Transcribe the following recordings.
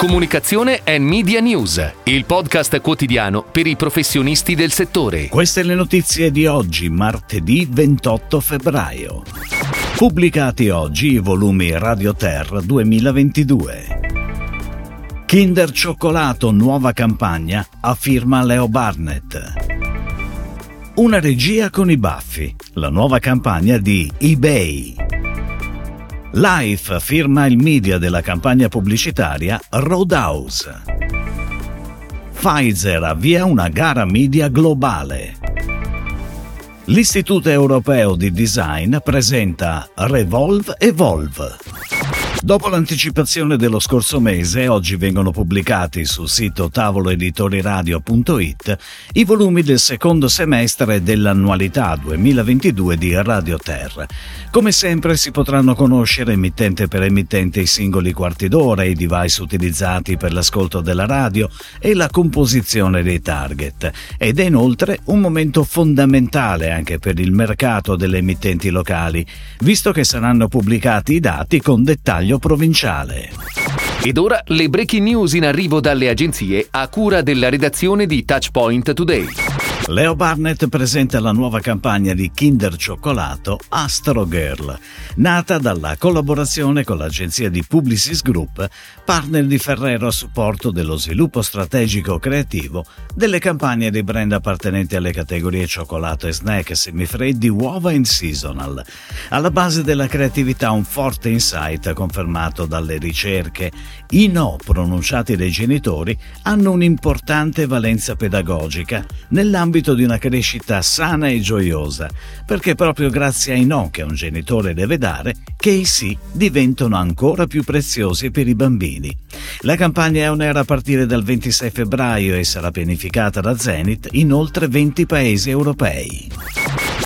Comunicazione e Media News, il podcast quotidiano per i professionisti del settore. Queste le notizie di oggi, martedì 28 febbraio. Pubblicati oggi i volumi Radio Terra 2022. Kinder Cioccolato nuova campagna a firma Leo Barnett. Una regia con i baffi, la nuova campagna di eBay. Life firma il media della campagna pubblicitaria Roadhouse. Pfizer avvia una gara media globale. L'Istituto Europeo di Design presenta Revolve Evolve. Dopo l'anticipazione dello scorso mese, oggi vengono pubblicati sul sito tavoloeditoriradio.it i volumi del secondo semestre dell'annualità 2022 di Radio Terra. Come sempre si potranno conoscere emittente per emittente i singoli quarti d'ora, i device utilizzati per l'ascolto della radio e la composizione dei target. Ed è inoltre un momento fondamentale anche per il mercato delle emittenti locali, visto che saranno pubblicati i dati con dettaglio provinciale. Ed ora le breaking news in arrivo dalle agenzie a cura della redazione di Touchpoint Today. Leo Barnett presenta la nuova campagna di Kinder Cioccolato Astro Girl, nata dalla collaborazione con l'agenzia di Publicis Group, partner di Ferrero a supporto dello sviluppo strategico creativo delle campagne di brand appartenenti alle categorie cioccolato e snack semifreddi, uova in seasonal. Alla base della creatività un forte insight confermato dalle ricerche. I no pronunciati dai genitori hanno un'importante valenza pedagogica nell'ambito nell'ambito di una crescita sana e gioiosa, perché proprio grazie ai no che un genitore deve dare che i sì diventano ancora più preziosi per i bambini. La campagna è on a partire dal 26 febbraio e sarà pianificata da Zenith in oltre 20 paesi europei.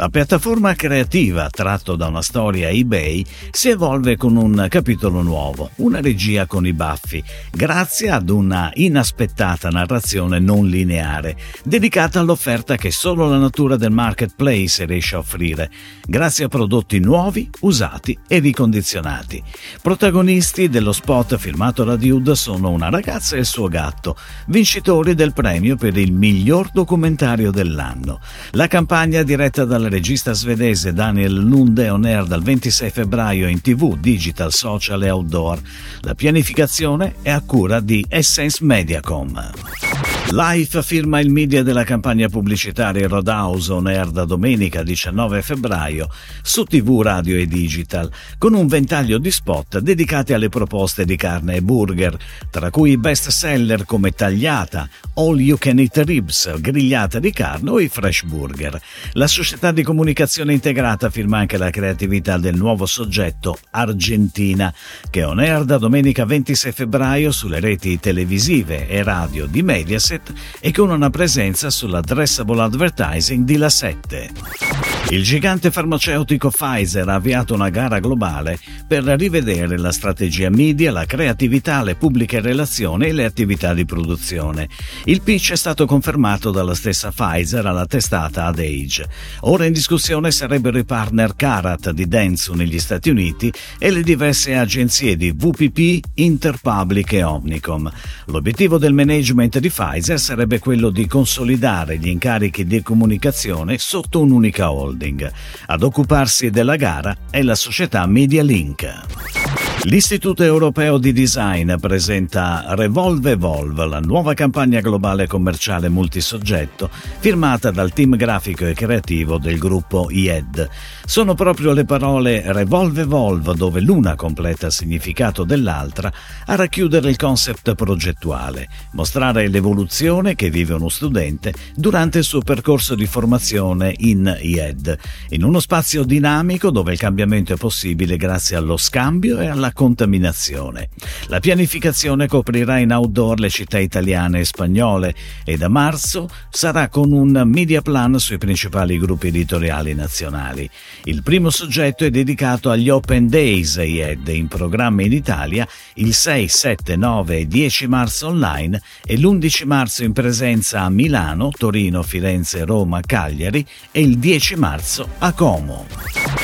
La piattaforma creativa, tratto da una storia eBay, si evolve con un capitolo nuovo, una regia con i baffi, grazie ad una inaspettata narrazione non lineare, dedicata all'offerta che solo la natura del marketplace riesce a offrire, grazie a prodotti nuovi, usati e ricondizionati. Protagonisti dello spot firmato da Dude sono una ragazza e il suo gatto, vincitori del premio per il miglior documentario dell'anno. La campagna diretta dal regista svedese Daniel Lunde on air dal 26 febbraio in tv, digital, social e outdoor. La pianificazione è a cura di Essence Mediacom. Life firma il media della campagna pubblicitaria Roadhouse on air da domenica 19 febbraio su TV, radio e digital, con un ventaglio di spot dedicati alle proposte di carne e burger, tra cui best seller come tagliata, all you can eat ribs, grigliata di carne o i fresh burger. La società di comunicazione integrata firma anche la creatività del nuovo soggetto Argentina, che on air da domenica 26 febbraio sulle reti televisive e radio di Mediaset e con una presenza sull'addressable advertising di La 7. Il gigante farmaceutico Pfizer ha avviato una gara globale per rivedere la strategia media, la creatività, le pubbliche relazioni e le attività di produzione. Il pitch è stato confermato dalla stessa Pfizer alla testata Ad Age. Ora in discussione sarebbero i partner Carat di Dentsu negli Stati Uniti e le diverse agenzie di VPP, Interpublic e Omnicom. L'obiettivo del management di Pfizer sarebbe quello di consolidare gli incarichi di comunicazione sotto un'unica holding holding. Ad occuparsi della gara è la società MediaLink. L'Istituto Europeo di Design presenta Revolve Evolve, la nuova campagna globale commerciale multisoggetto firmata dal team grafico e creativo del gruppo IED. Sono proprio le parole Revolve Evolve, dove l'una completa il significato dell'altra, a racchiudere il concept progettuale, mostrare l'evoluzione che vive uno studente durante il suo percorso di formazione in IED, in uno spazio dinamico dove il cambiamento è possibile grazie allo scambio e alla contaminazione. La pianificazione coprirà in outdoor le città italiane e spagnole e da marzo sarà con un media plan sui principali gruppi editoriali nazionali. Il primo soggetto è dedicato agli Open Days IED in programma in Italia il 6, 7, 9 e 10 marzo online e l'11 marzo in presenza a Milano, Torino, Firenze, Roma, Cagliari e il 10 marzo a Como.